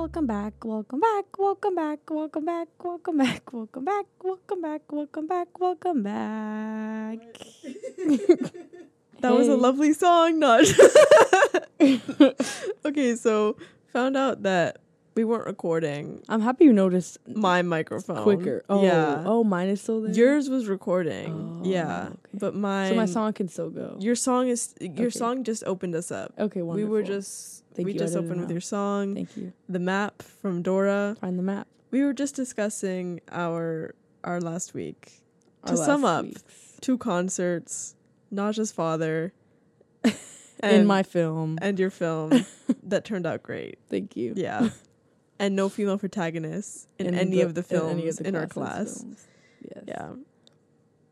Welcome back, welcome back, welcome back, welcome back, welcome back, welcome back, welcome back, welcome back, welcome back. That was a lovely song, not. okay, so found out that we weren't recording I'm happy you noticed my microphone quicker. Oh, yeah. oh, mine is still there. Yours was recording. Oh, yeah, okay. but mine. so my song can still go. Your song is your Okay. song just opened us up. Okay, wonderful. We were just Thank we you, just opened with your song, Thank you. the map from Dora. Find the map. We were just discussing our our last week. Our To sum up, week's. Two concerts, Najah's father, in my film. and your film that turned out great. Thank you. Yeah. and no female protagonists in, In any of the in films any of the in our class. Yes. Yeah.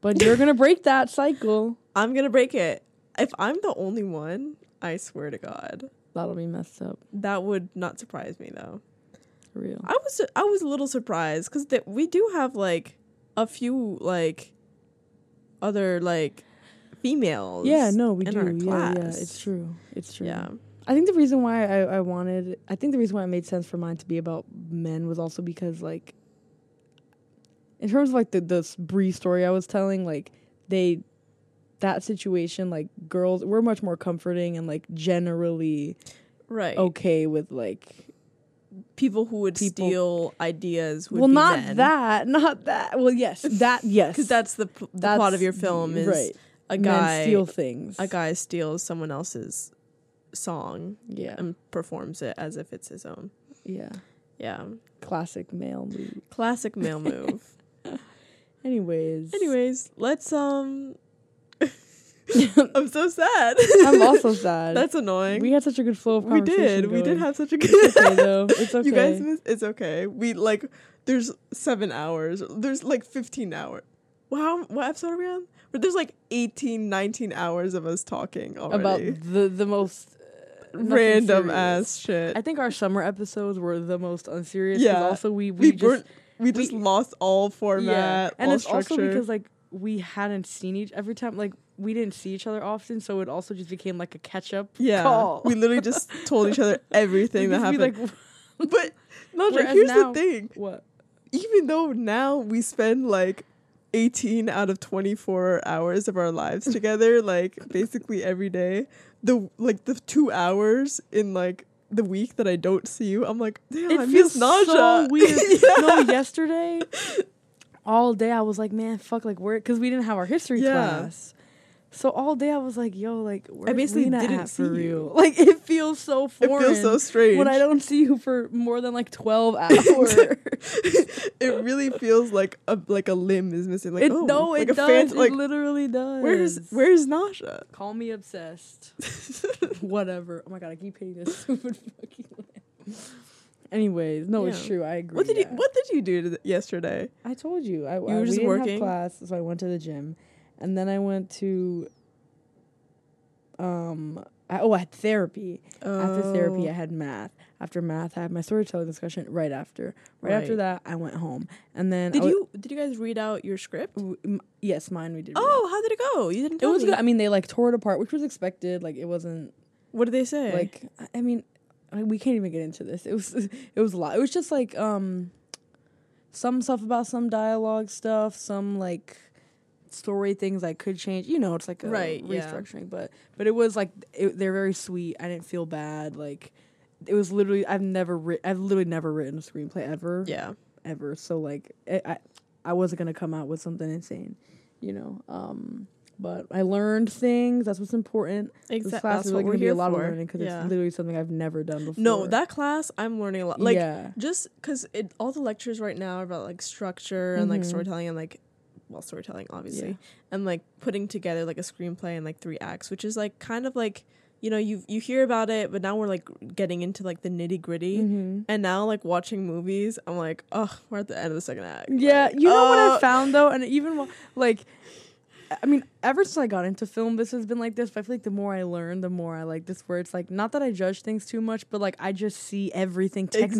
But you're gonna break that cycle. I'm going to break it. If I'm the only one, I swear to God, That'll be messed up. that would not surprise me though. For real. I was I was a little surprised cuz th- we do have like a few like other like females. Yeah, no, we in do. our Yeah, yeah, it's true. It's true. Yeah. I think the reason why I, I wanted, I think the reason why it made sense for mine to be about men was also because, like, in terms of like the the Bree story I was telling, like they, that situation, like girls, we're much more comforting and like generally Right. okay with like, People who would People- steal ideas would well, not men. that, not that. Well, yes, that yes, Cuz that's the, p- the plot of your film is right. a Men guy steal things. a guy steals someone else's song yeah, and performs it as if it's his own. yeah, Yeah. classic male move. Classic male move. Anyways, Anyways, let's um I'm so sad. I'm also sad. That's annoying. we had such a good flow of We conversation. did. We did have such a good It's okay though. It's okay. You guys miss it's okay. We like there's 7 hours. There's like 15 hours. Wow, what episode are we on? But there's like 18, 19 hours of us talking already about the the most Random ass shit. I think our summer episodes were the most unserious. Yeah. Also, we we, we just we just lost all format, yeah, and all it's also because like we hadn't seen each every time like we didn't see each other often, so it also just became like a catch up. Yeah, call. we literally just told each other everything that happened. Like, but no, here's now- the thing: what? even though now we spend like 18 out of 24 hours of our lives together, like basically every day, the like the two hours in like the week that I don't see you, I'm like, damn, It I feels Najah. so weird. Yeah. No, yesterday, all day I was like, man, fuck, like where? Because we didn't have our history Yeah. class. So all day I was like, yo, like where's basically Lina didn't see you. real? Like it feels so foreign. It feels so strange. when I don't see you for more than like twelve hours. it really feels like a like a limb is missing. Like it oh, no, like it does. it like literally does. where's where's Nasha? Call me obsessed. Whatever. Oh my god, I keep hitting this stupid fucking. lamp. Anyways, no, it's true. I agree. What did you. What did you do to th- yesterday? I told you. I, I were we just working? have class, so I went to the gym, and then I went to. Um. I, oh, I had therapy. After therapy, I had math. After math, I had my storytelling discussion. Right after, right, after that, I went home, and then Did wa- you did you guys read out your script? w- m- yes, mine we did. read Oh, how did it go? You didn't it was me. good. I mean, they like tore it apart, which was expected. Like it wasn't what did they say? like I- I mean, I- we can't even get into this. It was it was a lot. It was just like um some stuff about some dialogue stuff, some like story things I could change. You know, it's like a Right, yeah. restructuring, but but it was like it, they're very sweet. I didn't feel bad. Like it was literally I've never writ I've literally never written a screenplay ever yeah. ever. So like I I, I wasn't gonna come out with something insane, you know. Um, but I learned things. That's what's important. This Exactly. class That's is really we're gonna be a lot for. of learning because yeah. it's literally something I've never done before. no, that class I'm learning a lot. Like yeah, just because it all the lectures right now are about like structure and like Mhm. storytelling and like well storytelling obviously Yeah. and like putting together like a screenplay in like three acts which is like kind of like you know you you hear about it but now we're like getting into like the nitty gritty Mhm. and now like watching movies I'm like oh we're at the end of the second act yeah. Like, You know what I found though, and even like. I mean, ever since I got into film, this has been like this. But I feel like the more I learn, the more I like this. Where it's like not that I judge things too much, but like I just see everything technically.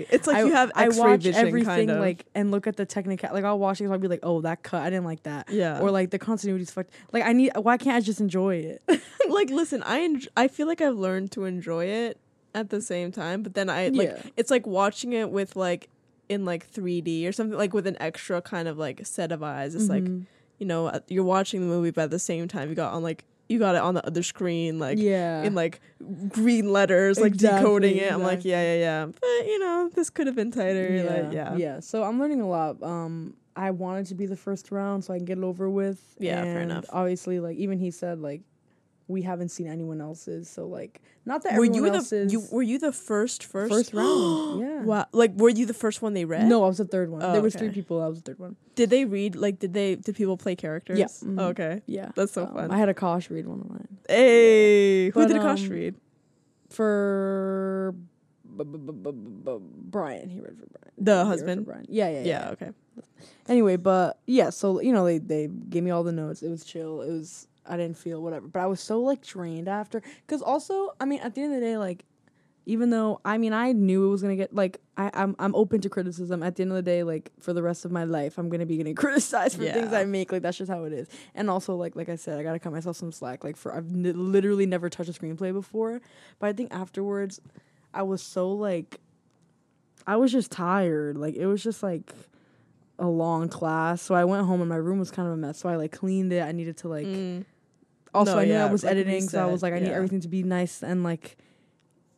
exactly it's like I, you have I X-ray watch vision everything kind of like and look at the technical. Like I'll watch things, I'll be like, oh, that cut, I didn't like that. yeah Or like the continuity's fucked. Like I need. Why can't I just enjoy it? like listen I enj- I feel like I've learned to enjoy it at the same time, but then I like Yeah. it's like watching it with like in like 3D or something like with an extra kind of like set of eyes. It's like Mhm. You know uh, you're watching the movie, but at the same time you got on like you got it on the other screen like yeah, in like green letters, like decoding Exactly, it. I'm like, yeah, yeah, yeah. But you know, this could have been tighter. Like, yeah, yeah. So I'm learning a lot. Um, I wanted to be the first round so I can get it over with. Yeah, fair enough. Obviously, like even he said, like we haven't seen anyone else's. So like, not that Were everyone you the else's. you were you the first first first round? yeah. Wow, like were you the first one they read? No, I was the third one. Oh, there was okay. three people. I was the third one. Did they read? Like, did they? Did people play characters? Yeah, mhm. Oh, okay. Yeah, That's so Um, fun. I had Akash read one of mine Hey, who did Akash um, read? for b- b- b- Brian. He read for Brian. The He husband? Brian. Yeah, yeah, yeah. Yeah. Okay. Anyway, but yeah, so you know they they gave me all the notes. It was chill. It was I didn't feel whatever, but I was so like drained after. Cause also, I mean, at the end of the day, like even though I mean I knew it was gonna get like I I'm I'm open to criticism. At the end of the day, like for the rest of my life, I'm gonna be getting criticized for things I make. Like that's just how it is. And also like like I said, I gotta cut myself some slack. Like for I've n- literally never touched a screenplay before, but I think afterwards, I was so like I was just tired. Like it was just like a long class. So I went home and my room was kind of a mess. So I like cleaned it. I needed to like Mm. Also No, I knew yeah, I was like editing, so I was like I need everything to be nice and like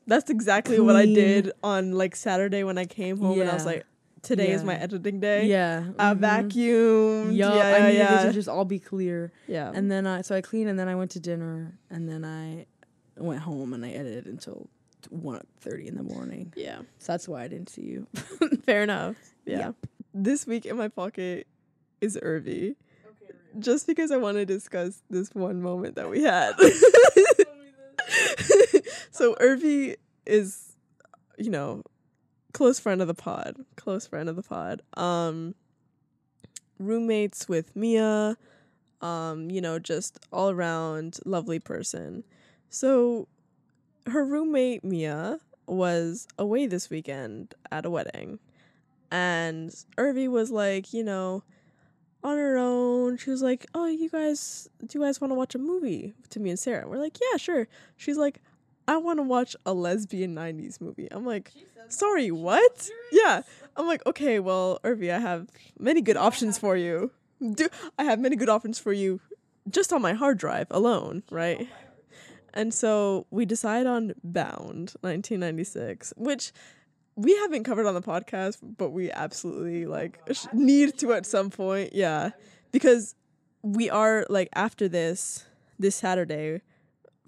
That's exactly what I did on like Saturday when I came home, and I was like, today is my editing day. yeah. I mhm. vacuumed. Yeah, I yeah, needed yeah. it to just all be clear. yeah. And then I so I cleaned and then I went to dinner and then I went home and I edited until one thirty in the morning. yeah. So that's why I didn't see you. Fair enough. Yeah. Yeah. This week in my pocket is Irvi. Just because I want to discuss this one moment that we had. so Irvi is, you know, close friend of the pod. Close friend of the pod. Um roommates with Mia. Um, you know, just all around lovely person. So her roommate Mia was away this weekend at a wedding. And Irvi was like, you know, on her own. She was like, "Oh, you guys, do you guys want to watch a movie?" To me and Sarah, we're like, "Yeah, sure." She's like, "I want to watch a lesbian '90s movie." I'm like, "Sorry, what?" Yeah, I'm like, "Okay, well, Irvi, I have many good options for you. Do I have many good options for you, just on my hard drive alone, right?" And so we decide on Bound 1996, which we haven't covered on the podcast, but we absolutely like need to at some point. Yeah. Because we are like after this this Saturday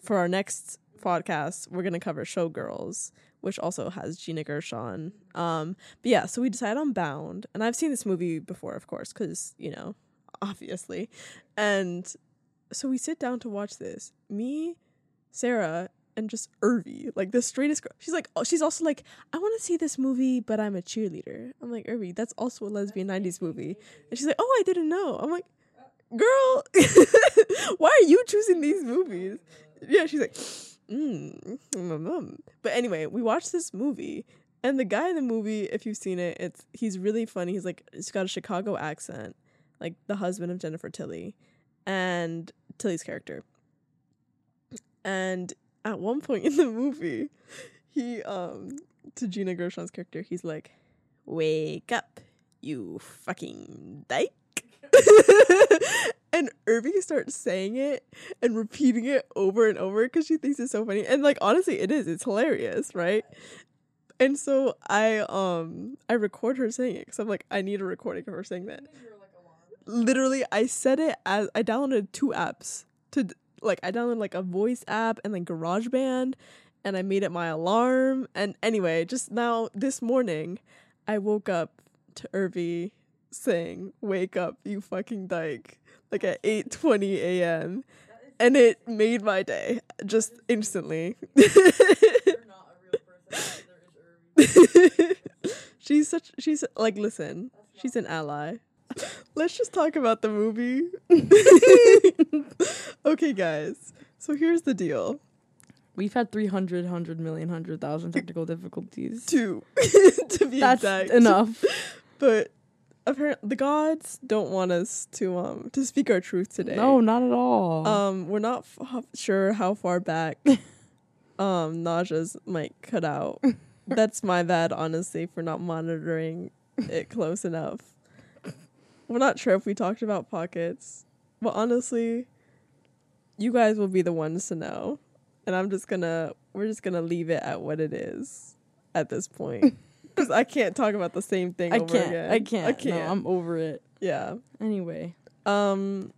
for our next podcast, we're going to cover Showgirls, which also has Gina Gershon. Um but yeah, so we decided on Bound, and I've seen this movie before, of course, cuz, you know, obviously. And so we sit down to watch this. Me, Sarah, and just Irvy, like the straightest girl. She's like, oh, she's also like, I want to see this movie, but I'm a cheerleader. I'm like, Irvy, that's also a lesbian '90s movie. And she's like, Oh, I didn't know. I'm like, Girl, why are you choosing these movies? Yeah, she's like, mm, mm, mm. But anyway, we watched this movie, and the guy in the movie, if you've seen it, it's he's really funny. He's like, he's got a Chicago accent, like the husband of Jennifer Tilly, and Tilly's character. And at one point in the movie, he um to Gina Gershon's character, he's like, "Wake up, you fucking dyke." and Irving starts saying it and repeating it over and over because she thinks it's so funny. And like honestly, it is. It's hilarious, right? And so I um I record her saying it because I'm like I need a recording of her saying that. Literally, I said it as I downloaded two apps to like I downloaded like a voice app and like GarageBand, and I made it my alarm. And anyway, just now this morning, I woke up to Irvi saying "Wake up, you fucking dyke!" like at eight twenty a.m. and it made my day just instantly. she's such she's like listen she's an ally let's just talk about the movie okay guys so here's the deal We've had 300, 100 million, 100,000 technical difficulties. two to be That's exact enough. but apparently the gods don't want us to um to speak our truth today No, not at all. um we're not f- sure how far back um Najah's mic cut out. That's my bad, honestly, for not monitoring it close enough. We're not sure if we talked about pockets, but honestly, you guys will be the ones to know. And I'm just gonna, we're just gonna leave it at what it is at this point. Because I can't talk about the same thing I over can't. again. I can't. I can't. No, I'm over it. yeah. Anyway, Um,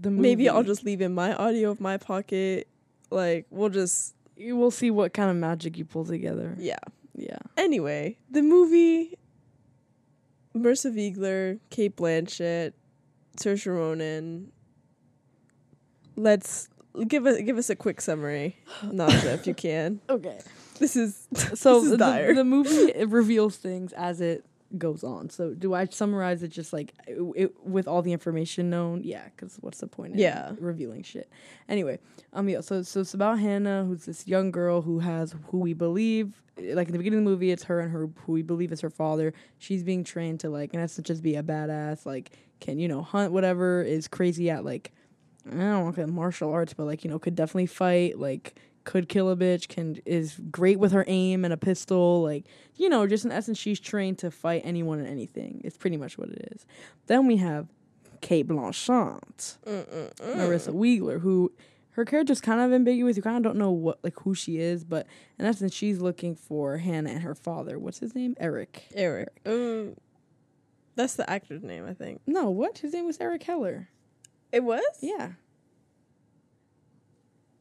the maybe I'll just leave in my audio of my pocket. Like, we'll just, You will see what kind of magic you pull together. yeah. Yeah. Anyway, the movie Marissa Wiegler, Cate Blanchett, Saoirse Ronan. Let's give us give us a quick summary, Najah, if you can. Okay. This is So This is the, dire. the movie it reveals things as it goes on. So do I summarize it just like it, it- with all the information known? Yeah, because what's the point? In Yeah. revealing shit. Anyway, um, yeah. So so it's about Hanna, who's this young girl who has who we believe, like in the beginning of the movie, it's her and her who we believe is her father. She's being trained to like in essence just be a badass, like can you know hunt whatever is crazy at like I don't to martial arts, but like you know could definitely fight, like could kill a bitch, can is great with her aim and a pistol, like you know just in essence she's trained to fight anyone and anything. It's pretty much what it is. Then we have Cate Blanchett, Marissa Wiegler, who her character's kind of ambiguous. You kind of don't know what like who she is, but in essence she's looking for Hanna and her father. What's his name? Eric. Eric. Um, that's the actor's name, I think. No, what? His name was Eric Heller. It was? Yeah.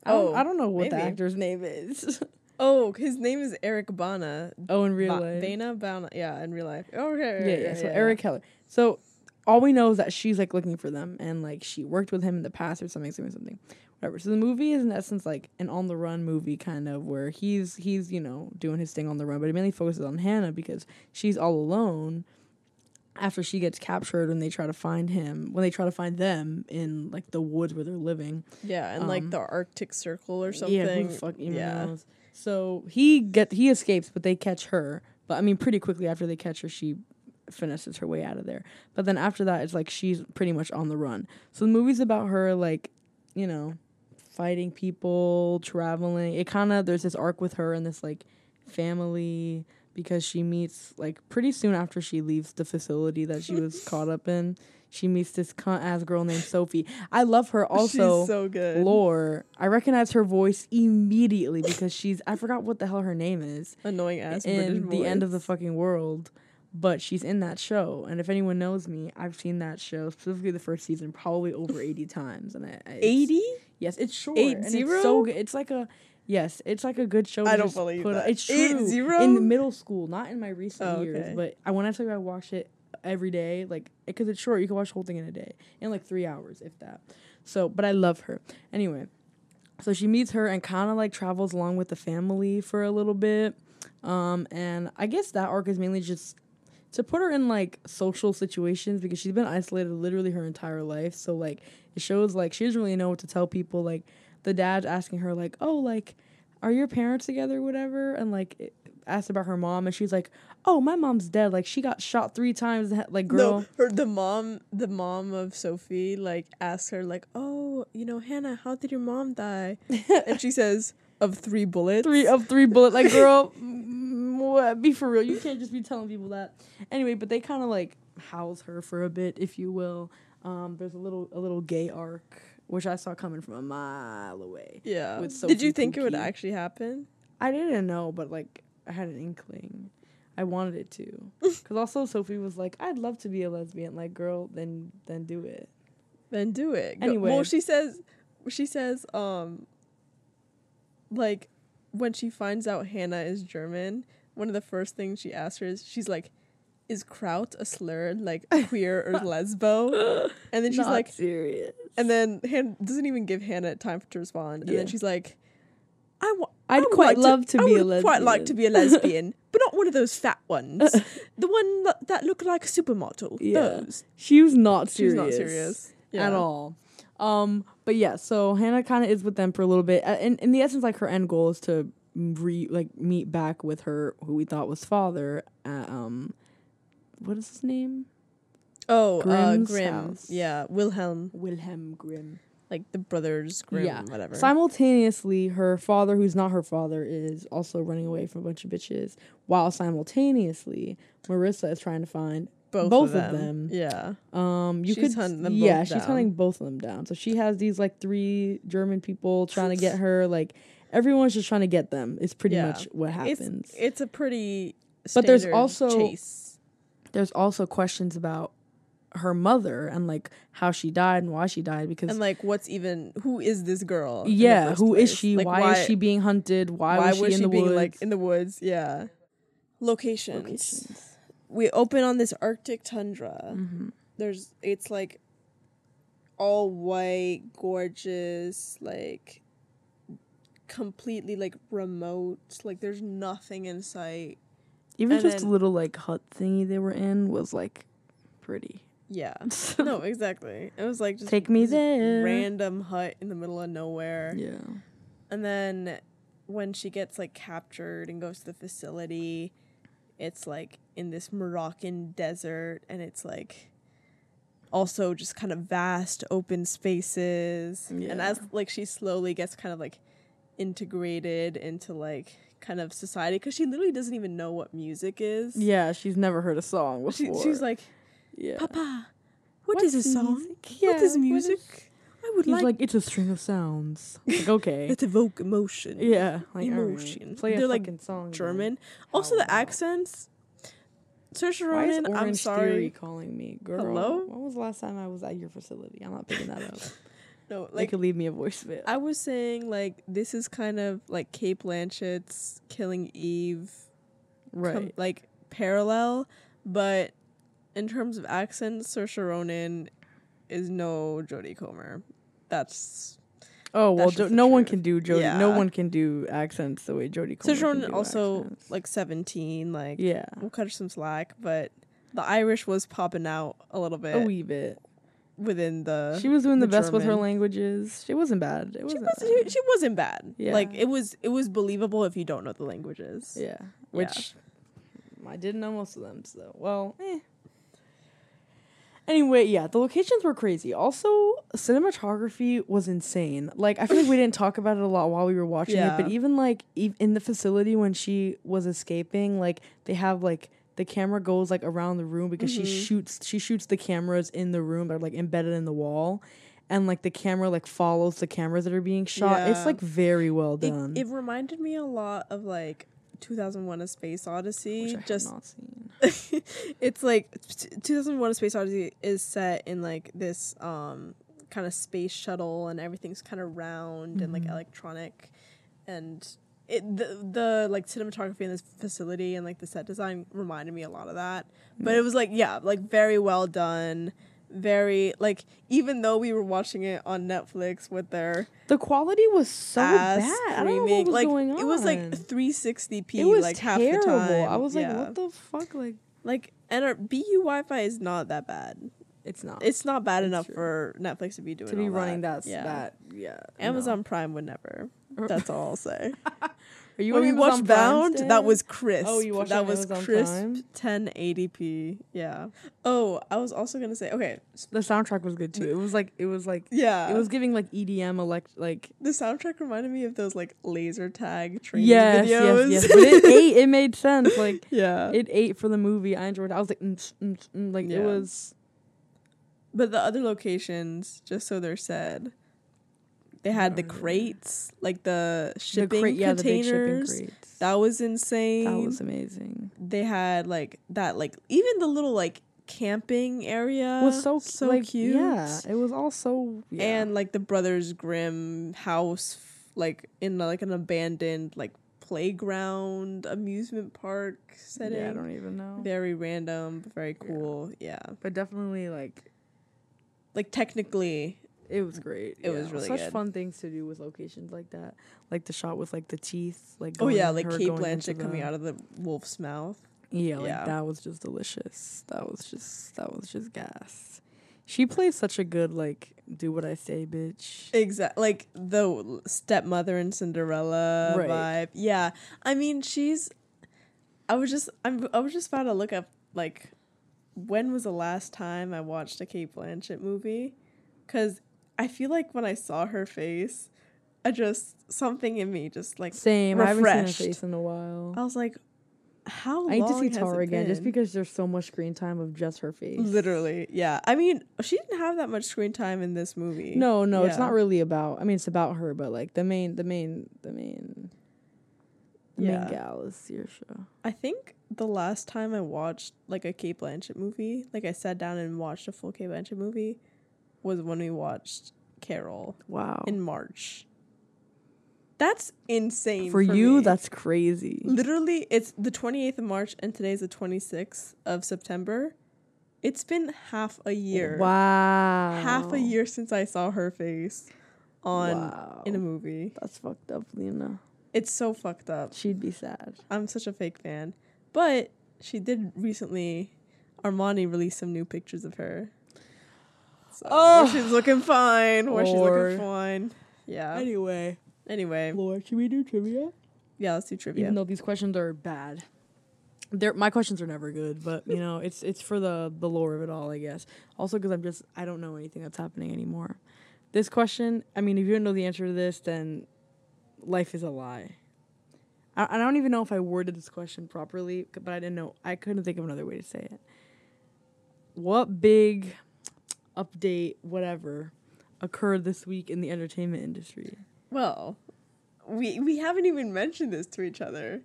I don't, Oh, I don't know what the actor's name is. Oh, his name is Eric Bana. oh, in real Ba- life. Bana Bana. Yeah, in real life. Okay. yeah, yeah. So Eric Heller. So all we know is that she's like looking for them, and like she worked with him in the past or something, something, something, whatever. So the movie is in essence like an on the run movie, kind of where he's he's you know doing his thing on the run, but it mainly focuses on Hanna because she's all alone after she gets captured when they try to find him when they try to find them in like the woods where they're living Yeah, and like Um, the Arctic Circle or something. Yeah, fuck yeah. knows? So he get he escapes, but they catch her. But I mean, pretty quickly after they catch her, she finishes her way out of there. But then after that, it's like she's pretty much on the run. So the movie's about her, like, you know, fighting people, traveling. It kind of there's this arc with her and this like family because she meets like pretty soon after she leaves the facility that she was caught up in. She meets this cunt ass girl named Sophie. I love her also She's so good. lore. I recognize her voice immediately because she's I forgot what the hell her name is Annoying ass British in the end of the fucking world. But she's in that show, and if anyone knows me, I've seen that show specifically the first season probably over eighty times. And I, eighty. yes, it's short. Eight and It's so good. It's like a yes, it's like a good show. to I don't believe put that. It's true. Eight zero? in middle school, not in my recent Oh, years. But I when I tell you I watch it every day, like because it's short, you can watch the whole thing in a day in like three hours, if that. So, but I love her anyway. So she meets her and kind of like travels along with the family for a little bit. Um, and I guess that arc is mainly just to put her in like social situations because she's been isolated literally her entire life. So like it shows like she doesn't really know what to tell people. Like the dad's asking her like, "Oh, like are your parents together, or whatever?" And like asked about her mom, and she's like, "Oh, my mom's dead. Like she got shot three times. Like girl." No, her the mom, the mom of Sophie, like asks her, like, "Oh, you know, Hanna, how did your mom die?" and she says, "Of three bullets." three of three bullet like girl be for real you can't just be telling people that anyway but they kind of like house her for a bit if you will um there's a little a little gay arc which i saw coming from a mile away Yeah. Did you think it would actually happen? i didn't know but like i had an inkling i wanted it to because also sophie was like i'd love to be a lesbian like girl then then do it Then do it. Go- Anyway. well, she says, she says, um, like when she finds out Hanna is German, one of the first things she asks her is, she's like, "Is Kraut a slur, like queer or lesbo?" And then she's Not like, serious and then Han- doesn't even give Hanna time to respond, and Yeah. then she's like, "I want." I'd quite like love to I be a would quite like to be a lesbian." lesbian, but not one of those fat ones. the one that, that look like a supermodel. Yeah. Those. she was not serious. She's serious not serious at all. Um, but yeah, so Hanna kind of is with them for a little bit. Uh, In in the essence, like her end goal is to re like meet back with her who we thought was father. At, um, what is his name? Oh, uh, Grimm. house. Yeah, Wilhelm. Wilhelm Grimm. like the brothers Grimm, Yeah. whatever. Simultaneously, her father, who's not her father, is also running away from a bunch of bitches. While simultaneously, Marissa is trying to find both, both of of them. them. Yeah. Um, you She's could, hunting them yeah, she's down. hunting both of them down. So she has these like three German people trying to get her. Like everyone's just trying to get them. It's pretty Yeah. much what happens. It's it's a pretty But there's also- chase. There's also questions about her mother and like how she died and why she died because And like what's even who is this girl? yeah, who is place? she? Like, why, is she being hunted? Why, why was she in the being woods? like in the woods? Yeah. Locations. Locations. We open on this Arctic tundra. Mhm. There's it's like all white, gorgeous, like completely like remote. Like there's nothing in sight. Even and just then- a little like hut thingy they were in was like pretty. Yeah. no, exactly. It was like just Take me there. Random hut in the middle of nowhere. Yeah. And then when she gets like captured and goes to the facility, it's like in this Moroccan desert and it's like also just kind of vast open spaces. And as like she slowly gets kind of like integrated into like kind of society cuz she literally doesn't even know what music is. Yeah, she's never heard a song She, before. she's like, yeah. "Papa, what is a song? music? what Yeah, is what music? is- I would He's like, like, it's a string of sounds. Like, okay. that evoke emotion." yeah. Like, Emotion. Play a They're, like, fucking song. German. Oh, also, the accents. Saoirse Ronan, I'm sorry. Theory calling me? Girl, Hello? When was the last time I was at your facility? I'm not picking that up. No, Like, like could leave me a voicemail. I was saying, like this is kind of like Cate Blanchett's Killing Eve, com- right. like parallel, but in terms of accents, Saoirse Ronan is no Jodie Comer. That's oh well, that's jo- no one can do Jodie. No one can do accents the way Jodie. Comer Saoirse Ronan also accents. like seventeen. Like yeah, we'll cut her some slack, but the Irish was popping out a little bit a wee bit. Within the. She was doing the, the best with her languages. She wasn't bad. It She wasn't. was bad. she wasn't bad. Yeah. Like it was it was believable if you don't know the languages. Yeah, which I didn't know most of them. So well, eh. Anyway, yeah, the locations were crazy. Also, cinematography was insane. Like I feel like we didn't talk about it a lot while we were watching it, but even like in the facility when she was escaping, like they have like the camera goes like around the room because she Mhm. shoots she shoots the cameras in the room that are like embedded in the wall. And like the camera like follows the cameras that are being shot. It's like very well done. it reminded me a lot of like 2001: A Space Odyssey. which I have Just not seen. it's like t- 2001: A Space Odyssey is set in like this um kind of space shuttle and everything's kind of round and like Mhm. electronic and it the, the like cinematography in this facility and like the set design reminded me a lot of that hmm. but it was like yeah like very well done very like even though we were watching it on Netflix with their The quality was so bad. I don't know what was like going on. it was like 360p it was like terrible. half the time I was like, Yeah. what the fuck? Like, like and our BU Wi-Fi is not that bad it's not. it's not bad That's enough true. for Netflix to be doing to be running that. that. yeah That yeah. Amazon Prime would never no. That's all I'll say Are you when we watched Bound that was crisp Oh, you watched that was crisp 1080p yeah oh I was also gonna say okay the soundtrack was good too. It was like it was like yeah it was giving like EDM elect like the soundtrack reminded me of those like laser tag training yes, videos yes, yes. But it ate. It made sense. Like yeah it ate for the movie. I enjoyed. it. I was like, mm, mm, mm, like Yeah. it was. But the other locations, just so they're said, they had the Oh, yeah. crates, like the the shipping crate- yeah, the big shipping crates. that was insane. that was amazing. they had like that, like even the little like camping area was so so like, cute. Yeah, it was all so yeah. and like the Brothers Grimm house, like in like an abandoned like playground amusement park setting. Yeah, I don't even know. very random, very cool. yeah. But definitely like like technically it was great. It was really such good. fun things to do with locations like that. Like the shot with like the teeth, like oh yeah like her cate blanchett coming the- out of the wolf's mouth Yeah, like yeah. that was just delicious. That was just that was just gas. She plays such a good like do what I say, bitch. exactly like the stepmother and cinderella Right. vibe yeah i mean she's i was just i'm i was just about to look up like when was the last time i watched a cate blanchett movie because I feel like when I saw her face, I just something in me just like Same. I haven't seen her face in a while. I was like, how I need to see Tár again just because there's so much screen time of just her face. Literally, yeah. I mean, she didn't have that much screen time in this movie. No, no, it's not really about. I mean, it's about her, but like the main, the main, the main, the Yeah. main gal is Saoirse. I think the last time I watched like a Cate Blanchett movie, like I sat down and watched a full Cate Blanchett movie, was when we watched Carol Wow. in March. That's insane for, you, me. that's crazy. literally it's the 28th of March and today's the 26th of September. It's been half a year. Wow. Half a year since I saw her face on Wow. in a movie. That's fucked up, Lina. It's so fucked up. She'd be sad. I'm such a fake fan. But she did recently Armani released some new pictures of her. So Oh. where she's looking fine. Where she's Lord. looking fine. Yeah. Anyway, Anyway, Lord, should we do trivia? yeah, let's do trivia. Even though these questions are bad. They're, my questions are never good, but you know it's it's for the the lore of it all, I guess. Also, because I'm just I don't know anything that's happening anymore. This question, I mean, if you don't know the answer to this, then life is a lie. I, I don't even know if I worded this question properly, but I didn't know. I couldn't think of another way to say it. What big update, whatever, occurred this week in the entertainment industry? Well, we we haven't even mentioned this to each other,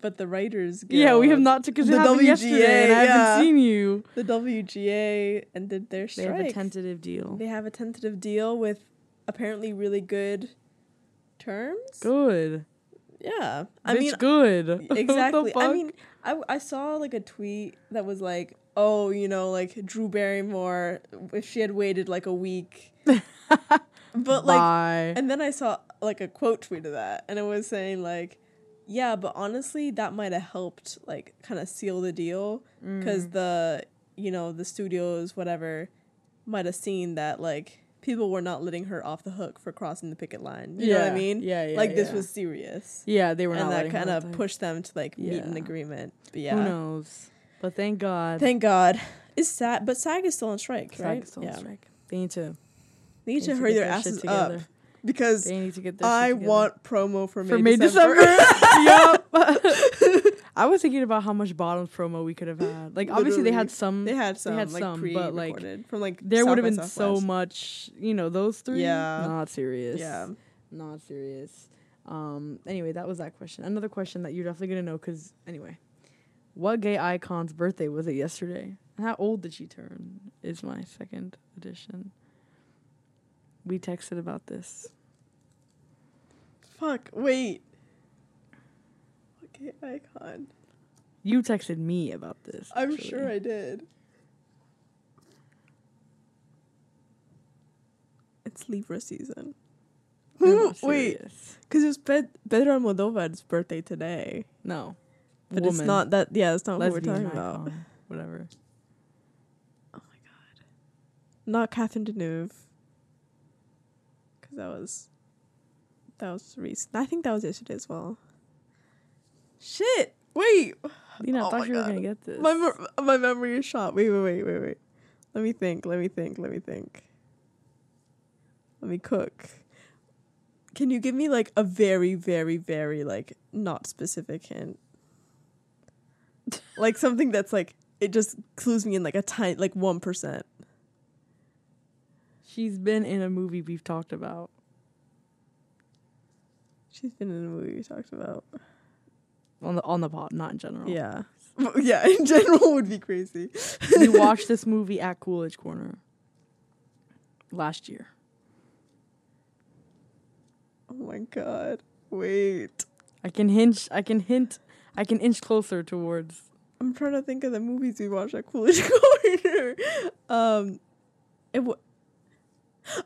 but the writers. yeah, we have not because it the happened WGA, yesterday, and I yeah. haven't seen you. The WGA ended their strike. They have a tentative deal. They have a tentative deal with apparently really good terms. Good. Yeah, I Bitch, mean, good. Exactly. I mean, I I saw like a tweet that was like, "Oh, you know, like Drew Barrymore, if she had waited like a week." but like Bye. And then I saw like a quote tweet of that, and it was saying like, "Yeah, but honestly, that might have helped like kind of seal the deal because Mm. the you know the studios whatever might have seen that like people were not letting her off the hook for crossing the picket line. You know what I mean? yeah, yeah, Like this was serious, yeah, they were not and that kind of pushed them to like meet an agreement. But yeah, Who yeah, knows? But thank God. thank God. Is SAG, but SAG is still on strike, SAG right? is still on strike. They need to. They need they to hurry get their asses together. up because They need to get their I want promo for May, for May December. December. I was thinking about how much bottoms promo we could have had. Like obviously they had some. They had some, They had like some, but, like, from like there would have been by so much. You know those three. Yeah. Not serious. Yeah, Not serious. Um. Anyway, that was that question. Another question that you're definitely gonna know because anyway, what gay icon's birthday was it yesterday? How old did she turn? Is my second edition. We texted about this. fuck. Wait. Okay, icon. You texted me about this. I'm actually. sure I did. It's Libra season. You're Who? not Wait, because it's Ped- Pedro Almodovar's birthday today, No. But it's not that. Yeah, it's not what we're lesbian talking about. Whatever. Oh my god. Not Catherine Deneuve. Because that was. That was recent. I think that was yesterday as well. Shit! Wait! Lina, I Oh thought my you were gonna get this. My, my memory is shot. Wait, wait, wait, wait, wait. Let me think, let me think, let me think. Let me cook. Can you give me like a very, very, very like not specific hint? like something that's like it just clues me in like a tiny like one percent. She's been in a movie we've talked about. She's been in a movie we talked about. On the on the pod, not in general. Yeah. Yeah, in general would be crazy. we watched this movie at Coolidge Corner last year. Oh my god. Wait. I can hint I can hint I can inch closer towards I'm trying to think of the movies we watched at Coolidge Corner. Um, it w-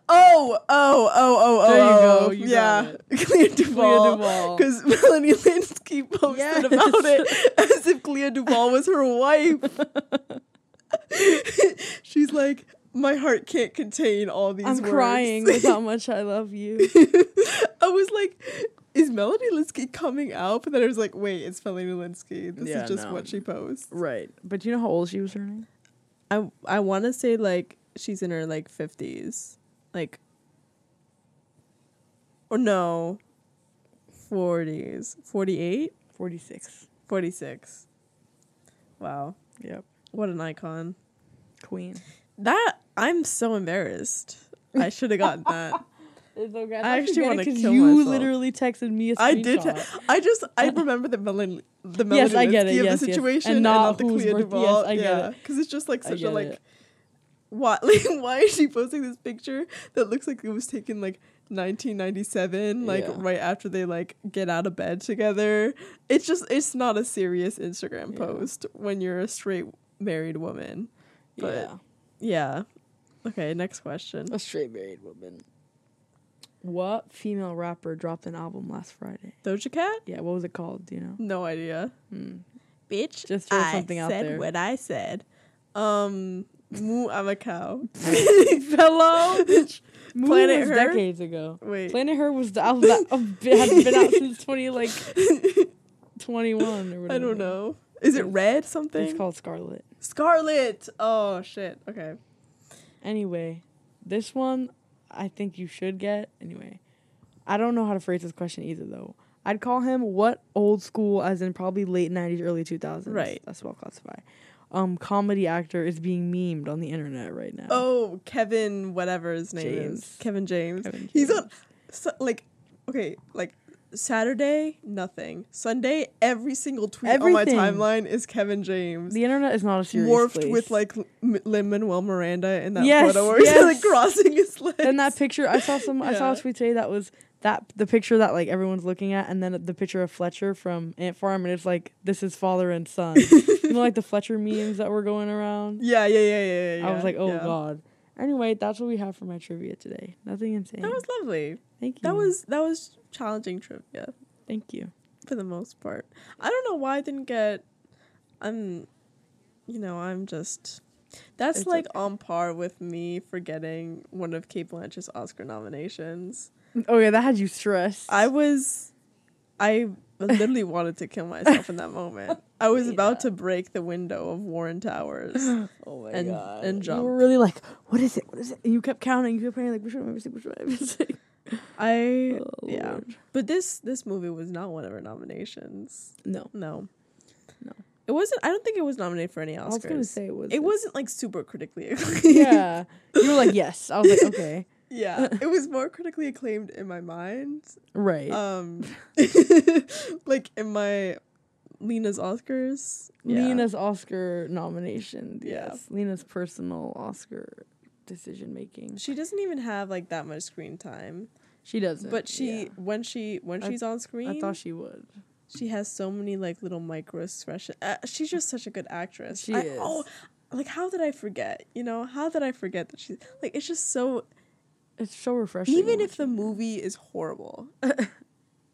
Oh, oh, oh, oh, oh, There you oh, go, you yeah, Clea. Duvall. Because Melanie Lynskey posted Yes. about it as if Clea Duvall was her wife. She's like, my heart can't contain all these. I'm words." crying with how much I love you. I was like, is Melanie Lynskey coming out? But then I was like, wait, it's Melanie Lynskey. This Yeah, is just no. what she posts. right. But do you know how old she was turning? I I want to say like she's in her like fifties, like Or no. 40s. 48? 46. 46. Wow. Yep. What an icon. Queen. That I'm so embarrassed. I should have gotten that. I actually wanna kill you myself. literally texted me a screenshot. I did. I just I remember the melon the melon Yes, I get it, of yes, the situation And and not not, the whose Clea birth- yes, I get yeah, it. because it's just like such a like it. why like why is she posting this picture that looks like it was taken like 1997 like Yeah. right after they like get out of bed together it's just it's not a serious instagram Yeah. post when you're a straight married woman but yeah. yeah okay next question A straight married woman. What female rapper dropped an album last Friday? doja cat Yeah, what was it called? Do you know? no idea Hmm. bitch Just throw something out said there. what i said um moo i'm a cow Hello? Moo Planet was Her? decades ago. wait Planet Her was the album that uh, had been out since 20, like, 21 or whatever. i don't know is it red something It's called Scarlet. Scarlet. Oh shit. Okay. Anyway, this one I think you should get. Anyway, I don't know how to phrase this question either, though. I'd call him what old school, as in probably late 90s, early 2000s. Right. That's what I'll classify. Um, comedy actor is being memed on the internet right now. Oh, Kevin, whatever his name James. is, Kevin James. Kevin He's on, so, like, okay, like Saturday, nothing. Sunday, every single tweet on my timeline is Kevin James. The internet is not a serious Morphed place. with like Lin Manuel Miranda in that Yes, photo where he's like crossing his legs. Then that picture, I saw some. I saw a tweet today that was that the picture that like everyone's looking at, and then the picture of Fletcher from Ant Farm, and it's like this is father and son. you know, like the Fletcher memes that were going around. Yeah, yeah, yeah, yeah, yeah. I was like, oh yeah. god. Anyway, that's what we have for my trivia today. Nothing insane. That was lovely. Thank you. That was that was challenging trivia. Thank you. for the most part. I don't know why I didn't get. I'm, you know, I'm just. That's It's like okay. on par with me forgetting one of Cate Blanchett's Oscar nominations. Oh yeah, that had you stressed. I was, I literally wanted to kill myself in that moment. I was about to break the window of Warren Towers. oh my and- god. and jump. You were really like, what is it? What is it? And you kept counting. You kept counting like, which one am I missing? Which one am I missing? I Oh, yeah, Lord. but this this movie was not one of her nominations. No. No, No. it wasn't. I don't think it was nominated for any Oscars. I was gonna say it was. It wasn't like super critically acclaimed. Yeah. You were like, yes. I was like, okay. yeah. It was more critically acclaimed in my mind. Right. Um like in my Lina's Oscars. Yeah. Lina's Oscar nomination. Yeah. Yes. Lina's personal Oscar decision making. She doesn't even have like that much screen time. She doesn't. But she yeah. when she when I- she's on screen I thought she would. she has so many like little micro expressions. Uh, she's just such a good actress. She I- is. Oh, like how did I forget? You know, how did I forget that she's like it's just so It's so refreshing. even if the movie is horrible,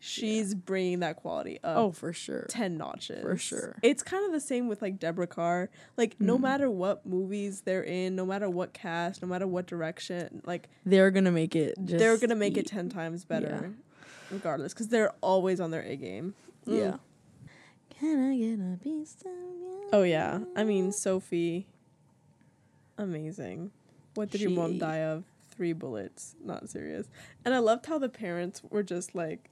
she's bringing that quality up. Oh, for sure. 10 notches. For sure. It's kind of the same with like Deborah Carr. Like, no Mhm. matter what movies they're in, no matter what cast, no matter what direction, like, They're gonna make it. Just they're going to make it 10 times better, regardless, because they're always on their A game. Mm. Yeah. Can I get a piece of you? Oh, yeah. I mean, Sophie, amazing. What did your mom die of? Three bullets. Not serious. And I loved how the parents were just like,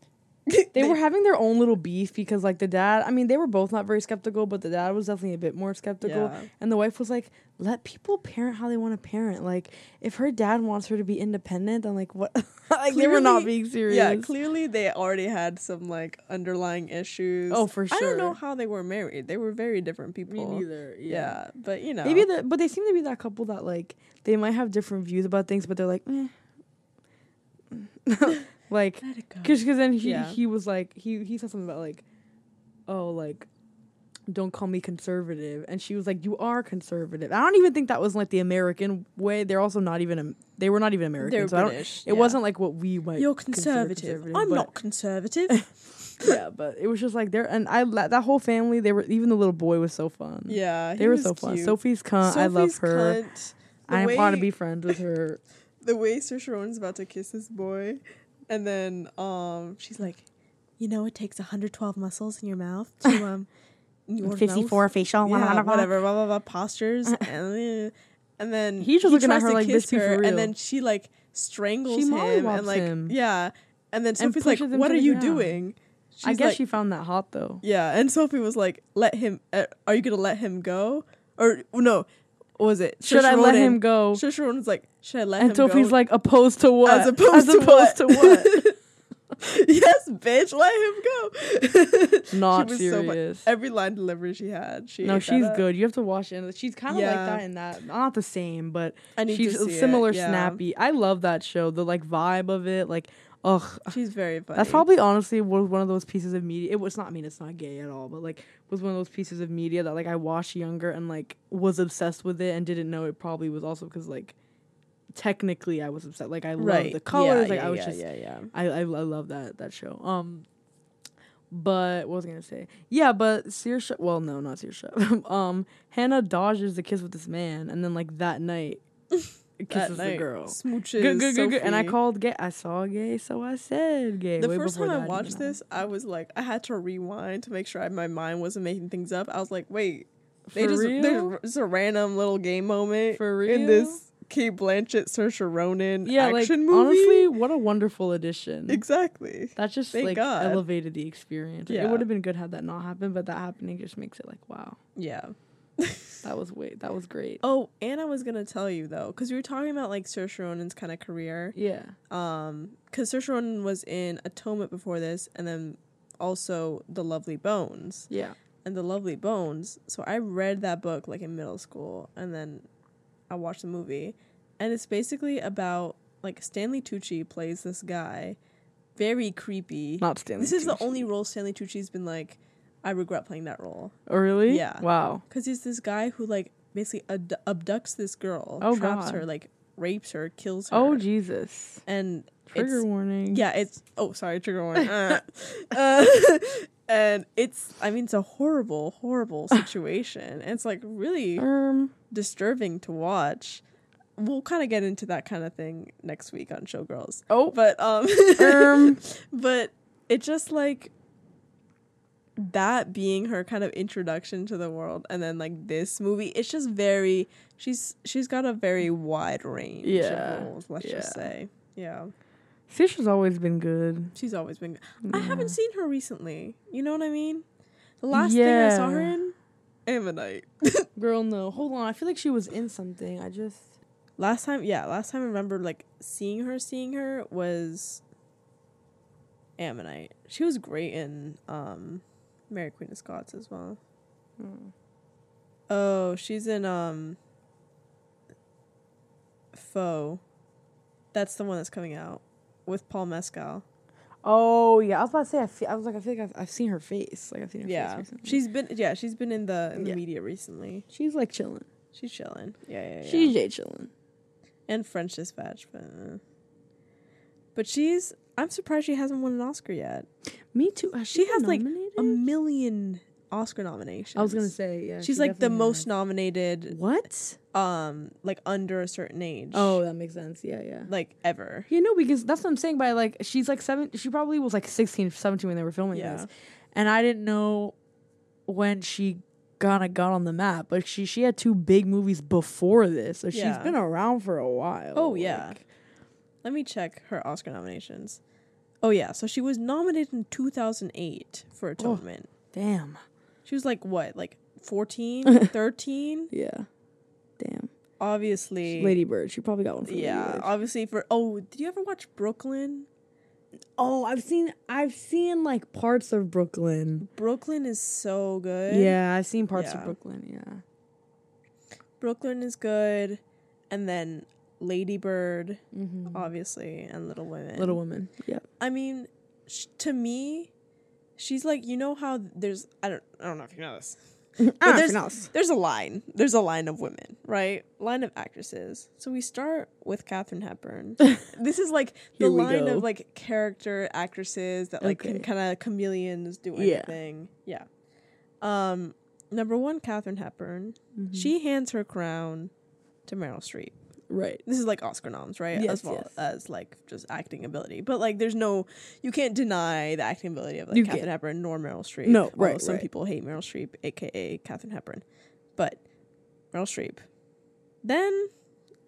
They were having their own little beef because, like, the dad, I mean, they were both not very skeptical, but the dad was definitely a bit more skeptical. Yeah. And the wife was like, let people parent how they want to parent. Like, if her dad wants her to be independent, then, like, what? like, they were not being serious. Yeah, clearly they already had some like underlying issues. Oh, for sure. I don't know how they were married. They were very different people. Me neither. Yeah, but you know, Maybe the, but they seem to be that couple that, like, they might have different views about things, but they're like, eh. like, let it go. Cause, cause then he Yeah. he was like he he said something about like, oh like, don't call me conservative, and she was like, you are conservative. I don't even think that was like the American way. They're also not even a, they were not even American. They're so British. it yeah. wasn't like what we might. You're consider conservative. I'm not conservative. yeah, but it was just like there, and I that whole family. They were even the little boy was so fun. yeah, they he were so fun. Sophie's cunt. I love her. cunt. I want to be friends with her. the way Saoirse Ronan's about to kiss this boy, and then um she's like, you know, it takes 112 muscles in your mouth to um. your mouth." facial. yeah, whatever, blah blah blah, postures, and then, and then He's just he looking at her to like, kiss "Bitch, for her, real." and then she like strangles She him, and like him. yeah, And then And Sophie's like, "What are you ground. doing?" I guess like- she found that hot though. Yeah, and Sophie was like, "Let him. Uh, are you gonna let him go? Or no? What was it? Should I let him go? Saoirse Ronan's like, "Should I let And him go?" Sophie's like, opposed to what? As opposed to what? to what? yes, bitch, let him go. Not She was so serious. Every line delivery she had, she no, she's good. You have to watch it. She's kind of Yeah. like that in that. Not the same, but she's to similar, yeah. snappy. I love that show. The like vibe of it, like, ugh. She's very funny. That's probably honestly was one of those pieces of media. It was not I mean it's not gay at all, but like was one of those pieces of media that like I watched younger and like was obsessed with it and didn't know it probably was also because like technically I was upset. Like I love the colors. Yeah, like yeah, I was yeah, just yeah, yeah. I, I I love that that show. Um, but what was I gonna say? Yeah, but Saoirse. Well, no, not Saoirse. um, Hanna dodges the kiss with this man, and then like that night, kisses the girl. Smooches. Good, good, good, good. And I called gay. I saw gay, so I said gay. The way first time I that watched this, I was like, I had to rewind to make sure I, my mind wasn't making things up. I was like, wait, they just real? there's just a random little game moment For real? in this Cate Blanchett, Saoirse Ronan yeah, like movie. honestly, what a wonderful addition. exactly. That just Thank like God. elevated the experience. Yeah. It would have been good had that not happened, but that happening just makes it like wow, Yeah. that was wait, that was great. Oh, and I was gonna tell you though, because we were talking about like Saoirse Ronan's kind of career. Yeah. Um, because Saoirse Ronan was in Atonement before this, and then also The Lovely Bones. Yeah. and The Lovely Bones. So I read that book like in middle school and then I watched the movie. And it's basically about like Stanley Tucci plays this guy, very creepy. Not Stanley. this is the only role Stanley Tucci's been like, I regret playing that role. Oh really? Yeah. Wow. Because he's this guy who like basically ad- abducts this girl, Oh, traps God. her, like rapes her, kills her. Oh Jesus. and Trigger warning. yeah, it's oh sorry, trigger warning. Uh, uh, and it's I mean it's a horrible, horrible situation. And it's like really Um. disturbing to watch. We'll kind of get into that kind of thing next week on Showgirls. Oh. But um, um. but it just like that being her kind of introduction to the world and then like this movie it's just very she's she's got a very wide range Yeah, of roles let's just say yeah Saoirse's always been good. She's always been. Good. I haven't seen her recently. You know what I mean? The last thing I saw her in, Ammonite. Girl, no. Hold on. I feel like she was in something. I just. Last time, yeah, last time I remember like seeing her, seeing her was Ammonite. She was great in um, Mary Queen of Scots as well. Hmm. Oh, she's in um, Foe. That's the one that's coming out with Paul Mescal. Oh yeah, I was about to say. I, feel, I was like, I feel like I've, I've seen her face. Like I've seen her face Yeah, recently. she's been yeah she's been in the in the Yeah. media recently. she's like chilling. She's chilling. Yeah, yeah, yeah. She's Jay chilling. and French Dispatch, but uh, but she's I'm surprised she hasn't won an Oscar yet. Me too. Has She been has, like. A million Oscar nominations. I was gonna say yeah. she's she like the most has. nominated, What? um, like under a certain age. Oh, that makes sense. Yeah, yeah. like ever. You know, because that's what I'm saying. By like, she's like seven. She probably was like 16, 17 when they were filming Yeah. this, and I didn't know when she kind of got on the map. But she she had two big movies before this, so she's been around for a while. Oh yeah. Let me check her Oscar nominations. Oh yeah, so she was nominated in 2008 for Atonement. damn. She was like what, like 14, 13? Yeah. Damn. Obviously. Lady Bird. She probably got one for Yeah, obviously for Oh, did you ever watch Brooklyn? Oh, I've seen I've seen like parts of Brooklyn. Brooklyn is so good. Yeah, I've seen parts Yeah. of Brooklyn. Yeah. Brooklyn is good. And then Lady Bird, Mm-hmm. obviously, and Little Women. Little Women. Yeah. I mean, sh- to me, she's like, you know how there's I don't I don't know if you know this. Ah, there's-. There's a line. There's a line of women, right? Line of actresses. So we start with Katharine Hepburn. this is like the line go. of like character actresses that like can kind of chameleons do Yeah. anything. Yeah. Um, number one, Katharine Hepburn. Mm-hmm. She hands her crown to Meryl Streep. Right. This is like Oscar noms, right? Yes, as well yes. as like just acting ability. But like, there's no, you can't deny the acting ability of like You Katharine can't. Hepburn nor Meryl Streep. No, although right, Some right. people hate Meryl Streep, aka Katharine Hepburn, but Meryl Streep. Then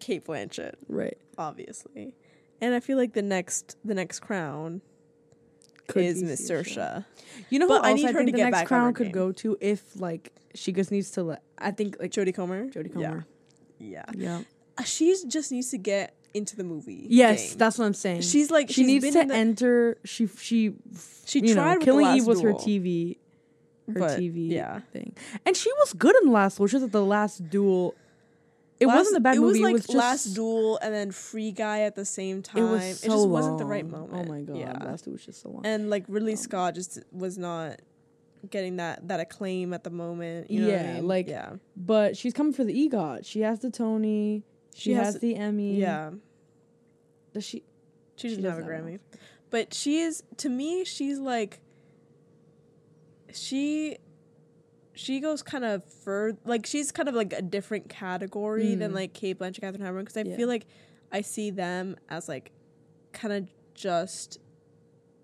Cate Blanchett, Right. obviously, and I feel like the next, the next crown Could is be Miss. Saoirse. You know, But who I need I her to get back crown could game. go to if like she just needs to let. I think like Jodie Comer. Jodie Comer. Yeah. Yeah. Uh, She's just needs to get into the movie. Yes, that's what I'm saying. she's like she she's needs to enter. She she She you tried know, with Killing Eve was her TV, her but, TV yeah. thing, and she was good in the last duel. It's just that the last duel, it Last- wasn't a bad it movie. Was like it was just last duel and then free guy at the same time. It was so just wasn't the right long. moment. Oh my god, Yeah. last duel was just so long. and like Ridley Um, Scott just was not getting that that acclaim at the moment. You know what I Yeah, mean? like- yeah, but she's coming for the EGOT. She has the Tony. She, She has has, the Emmy. yeah. Does she? She She doesn't have a Grammy, but she is to me. She's like she she goes kind of further. Like she's kind of like a different category than Mm. like Cate Blanchett, Katharine Hepburn, because I Yeah. feel like I see them as like kind of just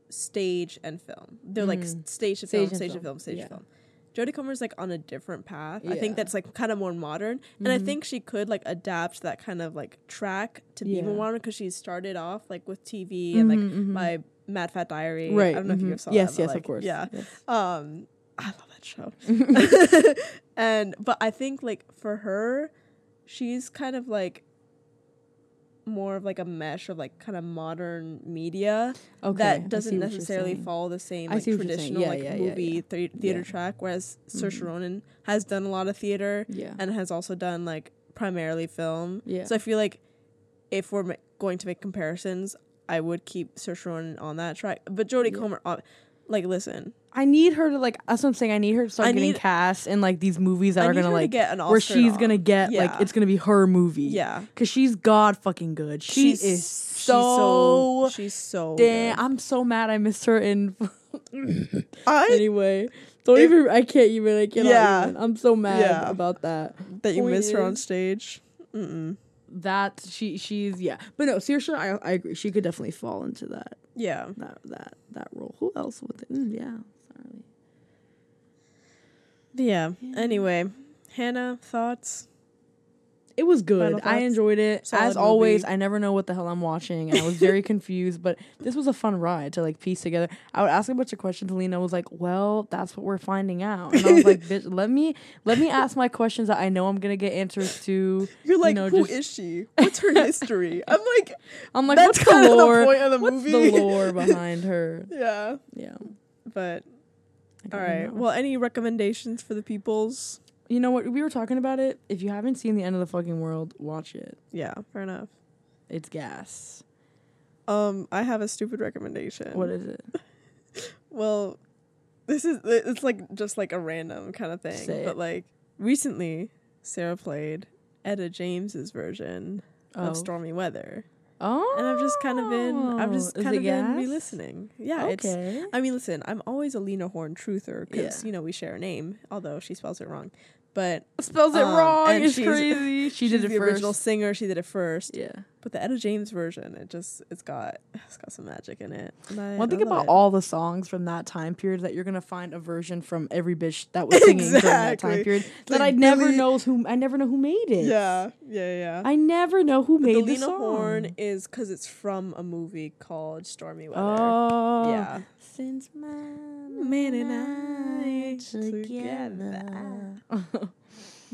stage and film. They're like Mm. stage to Stage film, and stage to film, film, stage yeah. to film. Jodie Comer's like on a different path. I think that's like kind of more modern, and I Mhm. think she could like adapt that kind of like track to be more modern because she started off like with TV and like Mhm, mhm. my Mad Fat Diary. right. I don't know if you mhm. ever saw Yes, that. but, yes, like, of course. Yeah. Yes. Um, I love that show. and but I think like for her, she's kind of like more of like a mesh of like kind of modern media okay. That doesn't necessarily follow the same like see what you're saying. traditional Yeah, like yeah, movie yeah. thea- theater track. Whereas Saoirse Mhm. Ronan has done a lot of theater and has also done like primarily film. Yeah. So I feel like if we're ma- going to make comparisons, I would keep Saoirse Ronan on that track. But Jodie. Comer, like, listen, I need her to like. That's what I'm saying. I need her to start I getting need- cast in like these movies that I are need gonna her to like get an Oscar where she's nom. gonna get Yeah. like it's gonna be her movie. yeah. Cause she's god fucking good. She She's- is she's so, she's so damn. good. I'm so mad I missed her in. I anyway, don't If- even. I can't even. I cannot Yeah. even. I'm so mad Yeah. about that. that you missed her on stage. Mm-mm. That she she's yeah. But no, seriously, I I agree. She could definitely fall into that Yeah. that that that role. Who else would? They, mm, yeah. Sorry. yeah. Anyway, Hanna, thoughts? It was good. I enjoyed it. Solid As always, movie. I never know what the hell I'm watching, and I was very confused. But this was a fun ride to like piece together. I would ask a bunch of questions. Lina was like, "Well, that's what we're finding out." And I was like, "Bitch, let me let me ask my questions that I know I'm gonna get answers to." You're like, know, who just- is she? What's her history? I'm like, I'm like, That's "What's the kinda the lore? point of the What's movie." the lore behind her?" yeah. Yeah. But all right. know. Well, any recommendations for the peoples? You know what? We were talking about it. If you haven't seen the end of the fucking world, watch it. Yeah, fair enough. It's gas. Um, I have a stupid recommendation. What is it? Well, this is it's like just like a random kind of thing, Say but it. like recently, Sarah played Etta James's version Oh. of Stormy Weather, Oh. and I've just kind of been I've just Is kind of been gas? re-listening. Yeah, it's. Okay. I mean, listen, I'm always a Lena Horne truther because Yeah. you know we share a name, although she spells it wrong. But spells it Um, wrong. and It's she's- crazy. She she's did it the first. original singer. She did it first. Yeah. But the Etta James version, it just it's got it's got some magic in it. I- One thing about it. all the songs from that time period that you're gonna find a version from every bitch that was singing during that time Exactly. period that Like I never Billie- knows who I never know who made it. Yeah, yeah, yeah. I never know who But made the the Lena song. Horne is because it's from a movie called Stormy Weather. Oh. yeah. Since my Man and I together.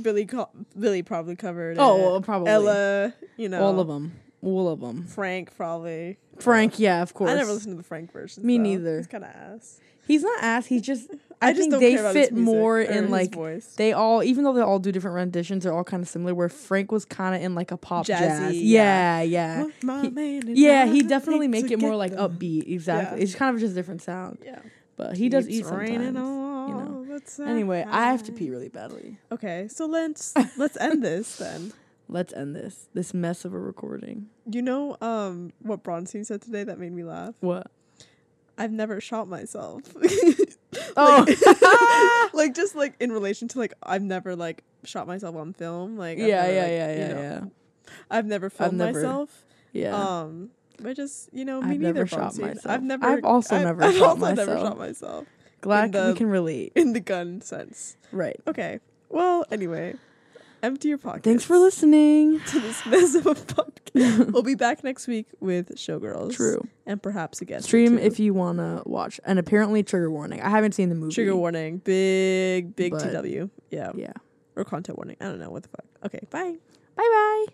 Billy, co- Billy probably covered. oh, well, probably Ella, you know, all of them. All of them. Frank probably. Frank, yeah, of course. I never listened to the Frank version. Me neither. He's kind of ass. He's not ass. He's just. I, just think don't they care about his fit music more or in like voice. they all, even though they all do different renditions, they're all kind of similar. Where Frank was kind of in like a pop Jazzy, jazz. yeah. Yeah, yeah, he- yeah. He I definitely make it more like together. upbeat. Exactly. Yeah. It's kind of just a different sound. Yeah. But he does Keeps eat sometimes. raining you all know. Anyway, I have to pee really badly. Okay, so let's let's end this then. Let's end this this mess of a recording. You know um what Bronstein said today that made me laugh? What? I've never shot myself. Oh. like just like in relation to like I've never like shot myself on film. Like I've yeah, never, yeah, like, yeah, you yeah, know, yeah, I've never filmed never- myself. yeah. Um, but just you know, me I've neither. never shot myself. I've never. I've also I've- never I've shot also never myself. shot myself Glad in we can relate. in the gun sense. Right. Okay. Well, anyway, Empty your pockets. Thanks for listening. to this mess of a podcast. we'll be back next week with Showgirls. True. And perhaps again. Stream if you wanna watch. And apparently trigger warning. I haven't seen the movie. Trigger warning. Big, big But- TW. Yeah. Yeah. Or content warning. I don't know what the fuck. Okay. Bye. Bye bye.